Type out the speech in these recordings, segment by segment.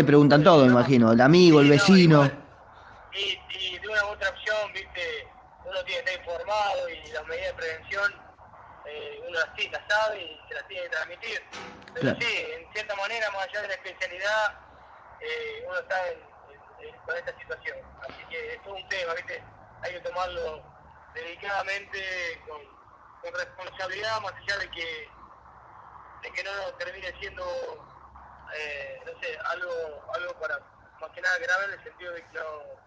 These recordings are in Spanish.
te preguntan todo, me imagino, el amigo, el vecino. y, y, de una u otra opción, viste, uno tiene que estar informado y las medidas de prevención eh, uno así las sabe y se las tiene que transmitir. Pero sí, en cierta manera, más allá de la especialidad, eh, uno está en, con esta situación. Así que es todo un tema, ¿viste? Hay que tomarlo dedicadamente, con, con responsabilidad, más allá de que, de que no termine siendo, eh, no sé, algo, algo para, más que nada grave en el sentido de que no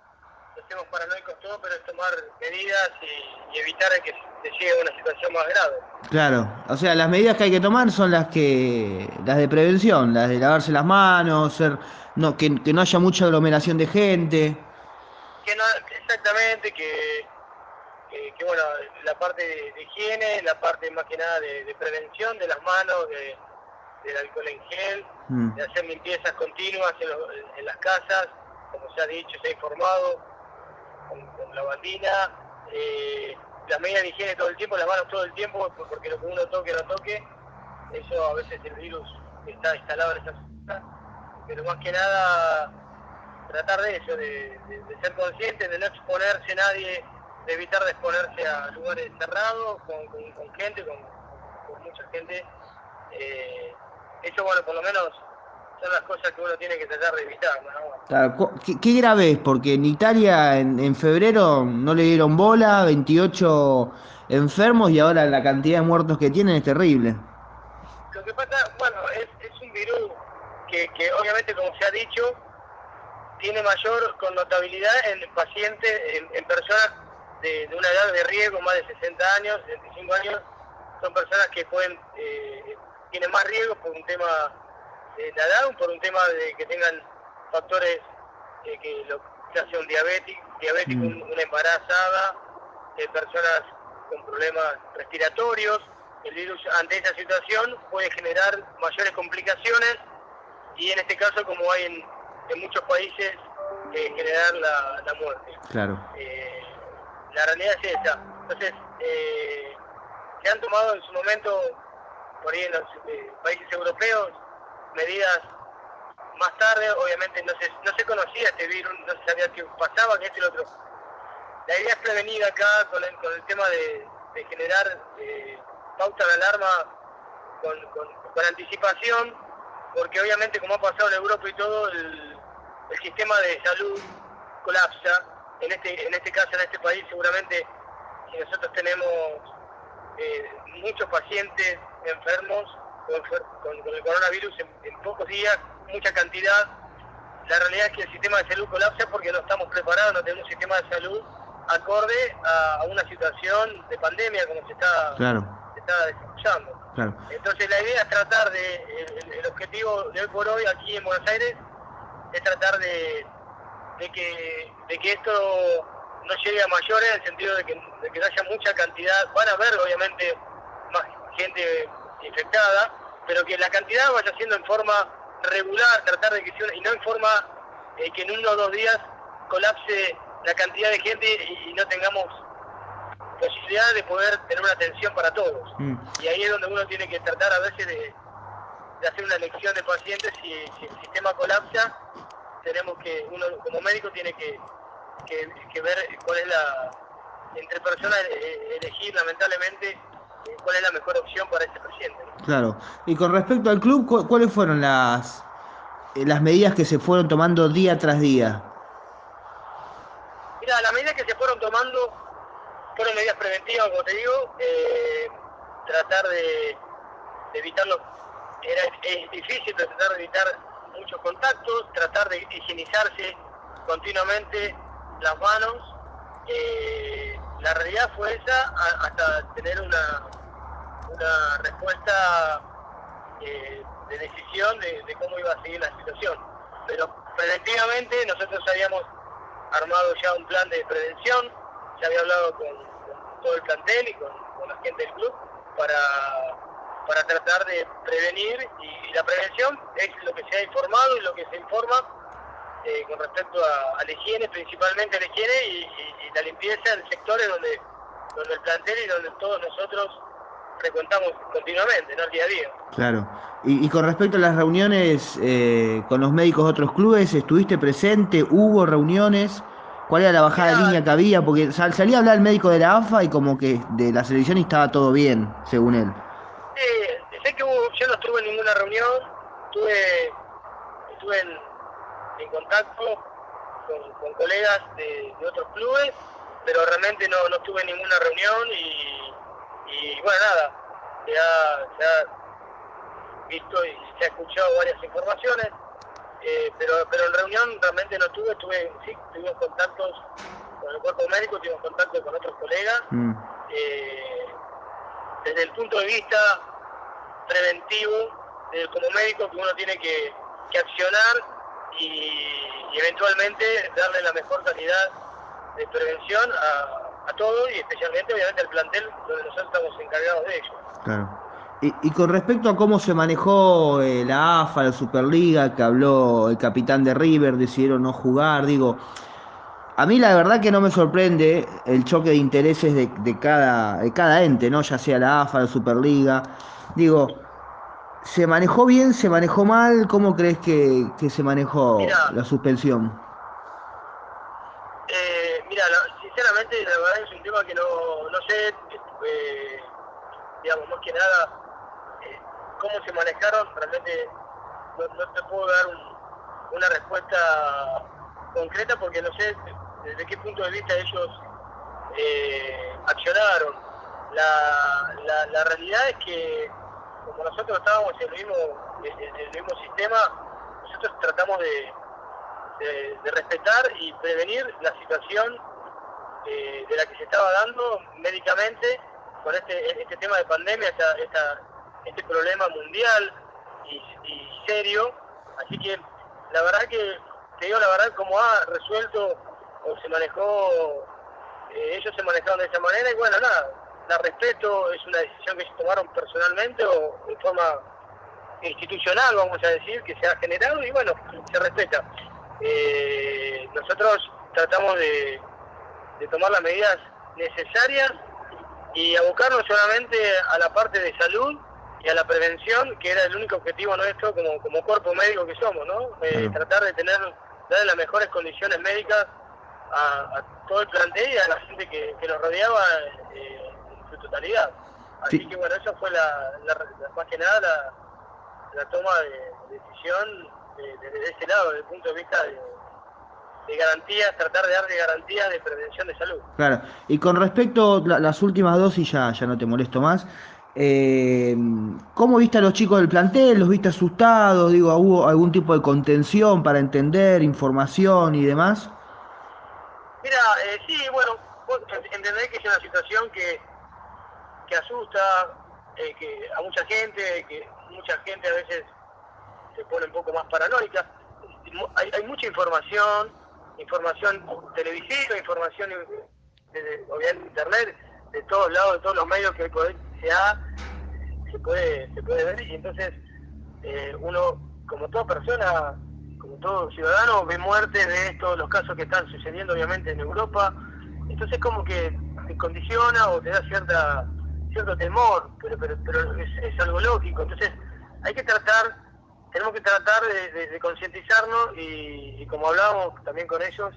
estemos paranoicos todos, pero es tomar medidas y, evitar que se llegue a una situación más grave. Claro, o sea, las medidas que hay que tomar son las que las de prevención, las de lavarse las manos, ser, no, que, no haya mucha aglomeración de gente. Que no, exactamente, que, que, bueno, la parte de, higiene, la parte más que nada de, prevención de las manos, de, del alcohol en gel, mm. de hacer limpiezas continuas en, en las casas, como se ha dicho, se ha informado con, la bandina, eh, las medidas de higiene todo el tiempo, las manos todo el tiempo, porque lo que uno toque, no toque, eso a veces el virus está instalado en esa zona, pero más que nada tratar de eso, de, ser consciente, de no exponerse nadie, de evitar de exponerse a lugares cerrados, con, gente, con, mucha gente. Eh, eso, bueno, por lo menos son las cosas que uno tiene que tratar de evitar. Claro, ¿qué, grave es? Porque en Italia en, febrero no le dieron bola, 28 enfermos y ahora la cantidad de muertos que tienen es terrible. Lo que pasa, bueno, es, un virus que, obviamente, como se ha dicho, tiene mayor connotabilidad en pacientes, en, personas de, una edad de riesgo, más de 60 años, 65 años, son personas que pueden, eh, tienen más riesgo por un tema de la edad, por un tema de que tengan factores eh, que lo que hace un diabético, diabético mm. una embarazada, eh, personas con problemas respiratorios. El virus ante esa situación puede generar mayores complicaciones y en este caso, como hay en, muchos países, eh, generar la, muerte. Claro. la realidad es esa. Entonces, se han tomado en su momento, por ahí en los países europeos, medidas más tarde, obviamente no se, no se conocía este virus, no se sabía qué pasaba, que este y lo otro. La idea es prevenir acá con el, con el tema de, generar eh, pauta de alarma con, con, anticipación, porque obviamente como ha pasado en Europa y todo, el, el sistema de salud colapsa. En este, en este caso, en este país, seguramente, si nosotros tenemos eh, muchos pacientes enfermos, con, el coronavirus en, pocos días, mucha cantidad. La realidad es que el sistema de salud colapsa porque no estamos preparados, no tenemos un sistema de salud acorde a, una situación de pandemia como se está, desarrollando. Entonces la idea es tratar de, el, objetivo de hoy por hoy aquí en Buenos Aires es tratar de, de, que, de que esto no llegue a mayores en el sentido de que, de que haya mucha cantidad, van a haber obviamente gente infectada, pero que la cantidad vaya siendo en forma regular, tratar de que sea, y no en forma eh, que en uno o dos días colapse la cantidad de gente y, no tengamos posibilidad de poder tener una atención para todos. Mm. Y ahí es donde uno tiene que tratar a veces de, hacer una elección de pacientes si, el sistema colapsa, tenemos que, uno como médico tiene que, que ver cuál es la, entre personas eh, elegir lamentablemente cuál es la mejor opción para este paciente. Claro. Y con respecto al club, ¿cuáles fueron las, eh, las medidas que se fueron tomando día tras día? Mira, las medidas que se fueron tomando fueron medidas preventivas, como te digo, eh, tratar de, evitarlo, era, es difícil tratar de evitar muchos contactos, tratar de higienizarse continuamente las manos. Eh, la realidad fue esa hasta tener una, una respuesta eh, de decisión de, cómo iba a seguir la situación. Pero preventivamente nosotros habíamos armado ya un plan de prevención, se había hablado con, todo el plantel y con, la gente del club para, para tratar de prevenir y, la prevención es lo que se ha informado y lo que se informa eh, con respecto a, la higiene, principalmente la higiene y, la limpieza en sectores donde, donde el plantel y donde todos nosotros frecuentamos continuamente, ¿no? El día a día. Claro. Y, con respecto a las reuniones eh, con los médicos de otros clubes, ¿estuviste presente? ¿Hubo reuniones? ¿Cuál era la bajada de línea que había? Porque salía a hablar el médico de la AFA y como que de la selección estaba todo bien, según él. Sí, sé que yo no estuve en ninguna reunión, estuve, estuve en, contacto con, colegas de, otros clubes, pero realmente no, no estuve en ninguna reunión y, bueno, nada, se ha, visto y se ha escuchado varias informaciones, eh, pero, pero en reunión realmente no estuve, estuve, sí, tuvimos contactos con el cuerpo médico, tuvimos contacto con otros colegas. Mm. Eh, desde el punto de vista preventivo, como médico, que uno tiene que, accionar y, eventualmente darle la mejor calidad de prevención a, a todo y especialmente obviamente al plantel donde nosotros estamos encargados de ello. Claro. Y, con respecto a cómo se manejó eh, la AFA, la Superliga, que habló el capitán de River, decidieron no jugar, digo, a mí la verdad que no me sorprende el choque de intereses de, cada, de cada ente, ¿no? Ya sea la AFA, la Superliga. Digo, ¿se manejó bien, se manejó mal? ¿Cómo crees que, se manejó la suspensión? Eh, mira, sinceramente, la verdad es un tema que no, no sé, eh, digamos, más que nada cómo se manejaron, realmente no, te puedo dar una respuesta concreta porque no sé desde qué punto de vista ellos eh, accionaron. La, realidad es que como nosotros estábamos en el mismo, en el mismo sistema, nosotros tratamos de, respetar y prevenir la situación eh, de la que se estaba dando médicamente con este, este tema de pandemia, esta este problema mundial y, serio. Así que la verdad que, te digo la verdad, como ha resuelto o se manejó, eh, ellos se manejaron de esa manera y bueno, nada, la respeto, es una decisión que ellos tomaron personalmente o de forma institucional, vamos a decir, que se ha generado y bueno, se respeta. Eh, nosotros tratamos de, de tomar las medidas necesarias y abocarnos solamente a la parte de salud y a la prevención, que era el único objetivo nuestro como, como cuerpo médico que somos, ¿no? Eh, tratar de tener, darle las mejores condiciones médicas a, todo el plantel y a la gente que, que nos rodeaba eh, su totalidad. Así que bueno, esa fue la, más que nada la, toma de, decisión desde ese lado, desde el punto de vista de, de garantías, tratar de darle garantías de prevención de salud. Claro, y con respecto a las últimas dosis, ya, ya no te molesto más, eh, ¿Cómo viste a los chicos del plantel? ¿Los viste asustados? Digo, ¿hubo algún tipo de contención para entender información y demás? Mira, eh, sí, bueno, entendés que es una situación que, asusta eh, que a mucha gente, que mucha gente a veces se pone un poco más paranoica. Hay, mucha información, información televisiva, información de, obviamente internet, de todos lados, de todos los medios que hoy se puede, se puede ver y entonces eh, uno, como toda persona, como todo ciudadano, ve muertes de estos, los casos que están sucediendo obviamente en Europa, entonces como que te condiciona o te da cierta cierto temor, pero, pero, pero es, algo lógico, entonces hay que tratar, tenemos que tratar de, concientizarnos y, y como hablábamos también con ellos,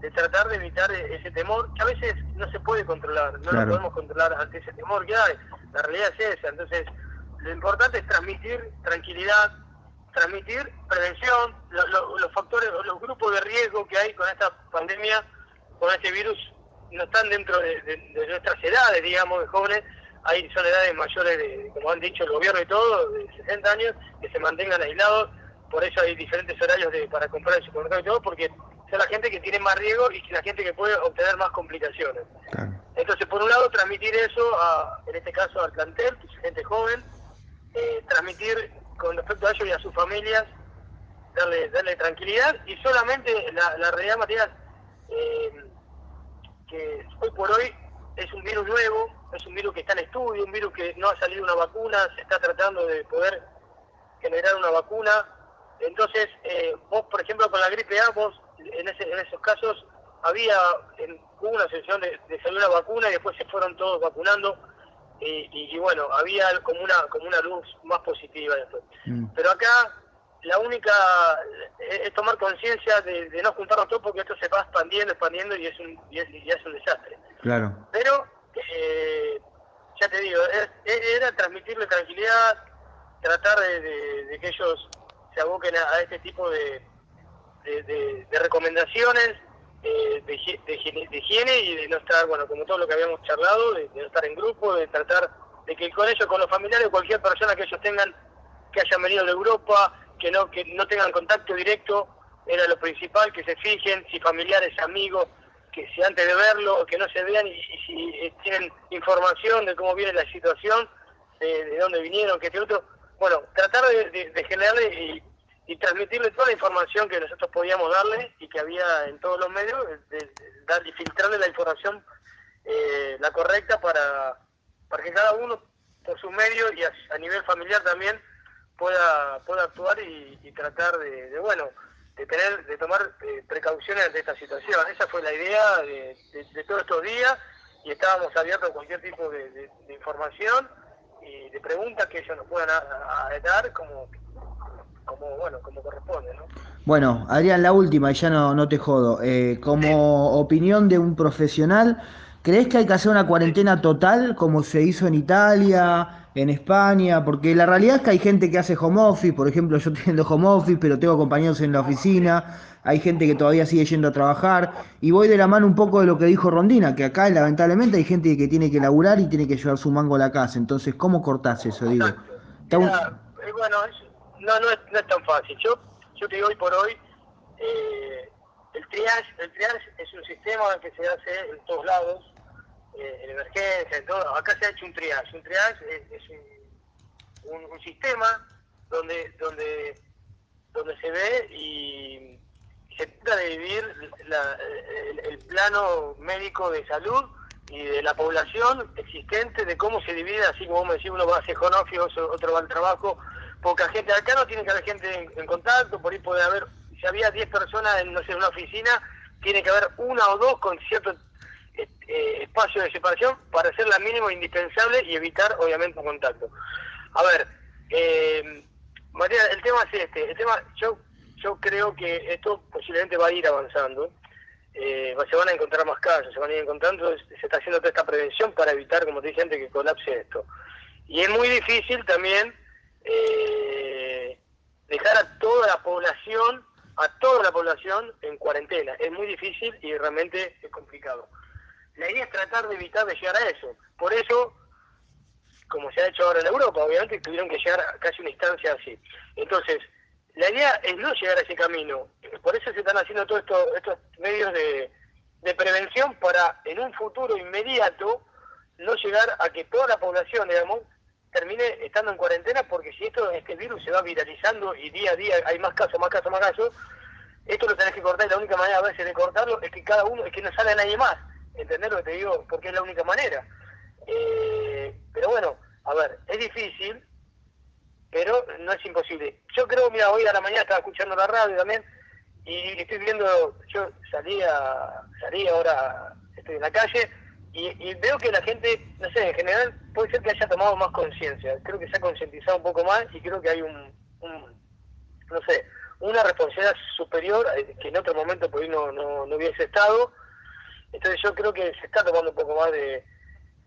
de tratar de evitar ese temor que a veces no se puede controlar, no lo podemos controlar ante ese temor que hay, la realidad es esa, entonces lo importante es transmitir tranquilidad, transmitir prevención, los factores, los grupos de riesgo que hay con esta pandemia, con este virus, no están dentro de, nuestras edades, digamos, de jóvenes, hay son edades mayores, de, como han dicho el gobierno y todo, de 60 años, que se mantengan aislados, por eso hay diferentes horarios de, para comprar el supermercado y todo, porque la gente que tiene más riesgo y la gente que puede obtener más complicaciones. Entonces, por un lado, transmitir eso, a, en este caso al plantel, que es gente joven, eh, transmitir con respecto a ellos y a sus familias, darle, darle tranquilidad. Y solamente la, la realidad, Matías, eh, que hoy por hoy es un virus nuevo, es un virus que está en estudio, un virus que no ha salido una vacuna, se está tratando de poder generar una vacuna. Entonces, eh, vos, por ejemplo, con la gripe A, vos en, esos casos había hubo una sesión de, de salir la vacuna y después se fueron todos vacunando. y, bueno, había como una, como una luz más positiva después. Mm. Pero acá la única es tomar conciencia de, no juntarnos todos porque esto se va expandiendo, expandiendo y es un, y es, un desastre. Claro. Pero, eh, ya te digo, era transmitirle tranquilidad, tratar de, que ellos se aboquen a, este tipo de, de, recomendaciones eh, de, higiene y de no estar, bueno, como todo lo que habíamos charlado, de, no estar en grupo, de tratar de que con ellos, con los familiares, cualquier persona que ellos tengan que hayan venido de Europa, que no que no tengan contacto directo, era lo principal, que se fijen si familiares, amigos, que si antes de verlo, que no se vean y, si eh, tienen información de cómo viene la situación, de, dónde vinieron, este otro, bueno, tratar de, generarle y, transmitirle toda la información que nosotros podíamos darle y que había en todos los medios, de, dar y filtrarle la información eh, la correcta para, para que cada uno por su medio y a nivel familiar también pueda, pueda actuar y, tratar de, bueno, de tener, de tomar eh, precauciones ante esta situación. Esa fue la idea de, todos estos días y estábamos abiertos a cualquier tipo de, información y de preguntas que ellos nos puedan dar como, como, bueno, como corresponde, ¿no? Bueno, Adrián, la última, y ya no, no te jodo. Eh, como opinión de un profesional, ¿crees que hay que hacer una cuarentena total como se hizo en Italia? En España, porque la realidad es que hay gente que hace home office, por ejemplo, yo tengo home office, pero tengo compañeros en la oficina, hay gente que todavía sigue yendo a trabajar, y voy de la mano un poco de lo que dijo Rondina, que acá lamentablemente hay gente que tiene que laburar y tiene que llevar su mango a la casa, entonces, ¿cómo cortás eso, digo? Eh, bueno, no, no, es, tan fácil, yo, yo te digo hoy por hoy, eh, el triage, el triage es un sistema que se hace en todos lados, eh, en emergencia, en todo. Acá se ha hecho un triage. Un triage es, un, un, sistema donde, donde, donde se ve y se trata de vivir el, plano médico de salud y de la población existente, de cómo se divide, así como me decís, uno va a hacer office, otro va al trabajo, poca gente. Acá no tiene que haber gente en, contacto, por ahí puede haber, si había 10 personas en, no sé, una oficina, tiene que haber una o dos con cierto espacio de separación para hacer la mínimo indispensable y evitar, obviamente, un contacto. A ver, eh, María, el tema es este. El tema, yo, yo creo que esto posiblemente va a ir avanzando. Eh, se van a encontrar más casos, se van a ir encontrando, se está haciendo toda esta prevención para evitar, como te dije antes, que colapse esto. Y es muy difícil también eh, dejar a toda la población, a toda la población en cuarentena. Es muy difícil y realmente es complicado. La idea es tratar de evitar de llegar a eso. Por eso, como se ha hecho ahora en Europa, obviamente tuvieron que llegar a casi una instancia así. Entonces, la idea es no llegar a ese camino. Por eso se están haciendo todos estos medios de, prevención para en un futuro inmediato no llegar a que toda la población, digamos, termine estando en cuarentena, porque si esto este virus se va viralizando y día a día hay más casos, más casos, más casos, esto lo tenés que cortar y la única manera a veces de cortarlo es que cada uno, es que no sale nadie más. ¿Entendés lo que te digo? Porque es la única manera. Eh, pero bueno, a ver, es difícil, pero no es imposible. Yo creo, mira, hoy a la mañana estaba escuchando la radio también y estoy viendo, yo salí, a, salí ahora, estoy en la calle y, veo que la gente, no sé, en general puede ser que haya tomado más conciencia. Creo que se ha concientizado un poco más y creo que hay un, no sé, una responsabilidad superior eh, que en otro momento por ahí no, no, no hubiese estado entonces yo creo que se está tomando un poco más de,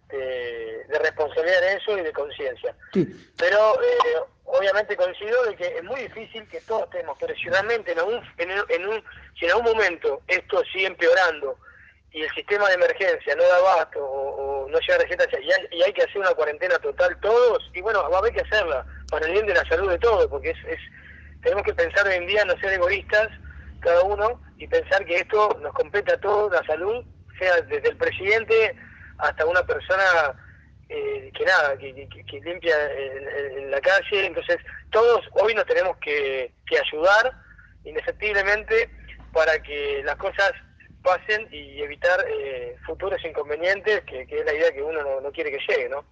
de, responsabilidad en eso y de conciencia. Pero eh, obviamente coincido de que es muy difícil que todos estemos, pero si realmente en un, en, un, si en algún momento esto sigue empeorando y el sistema de emergencia no da abasto o, no llega a recetas y hay, y hay que hacer una cuarentena total todos, y bueno, va a haber que hacerla para el bien de la salud de todos, porque es, es tenemos que pensar hoy en día no ser egoístas cada uno y pensar que esto nos compete a todos, la salud, sea desde el presidente hasta una persona eh, que nada, que, limpia en, la calle. Entonces, todos hoy nos tenemos que, ayudar indefectiblemente para que las cosas pasen y evitar eh, futuros inconvenientes, que, es la idea que uno no, no quiere que llegue, ¿no?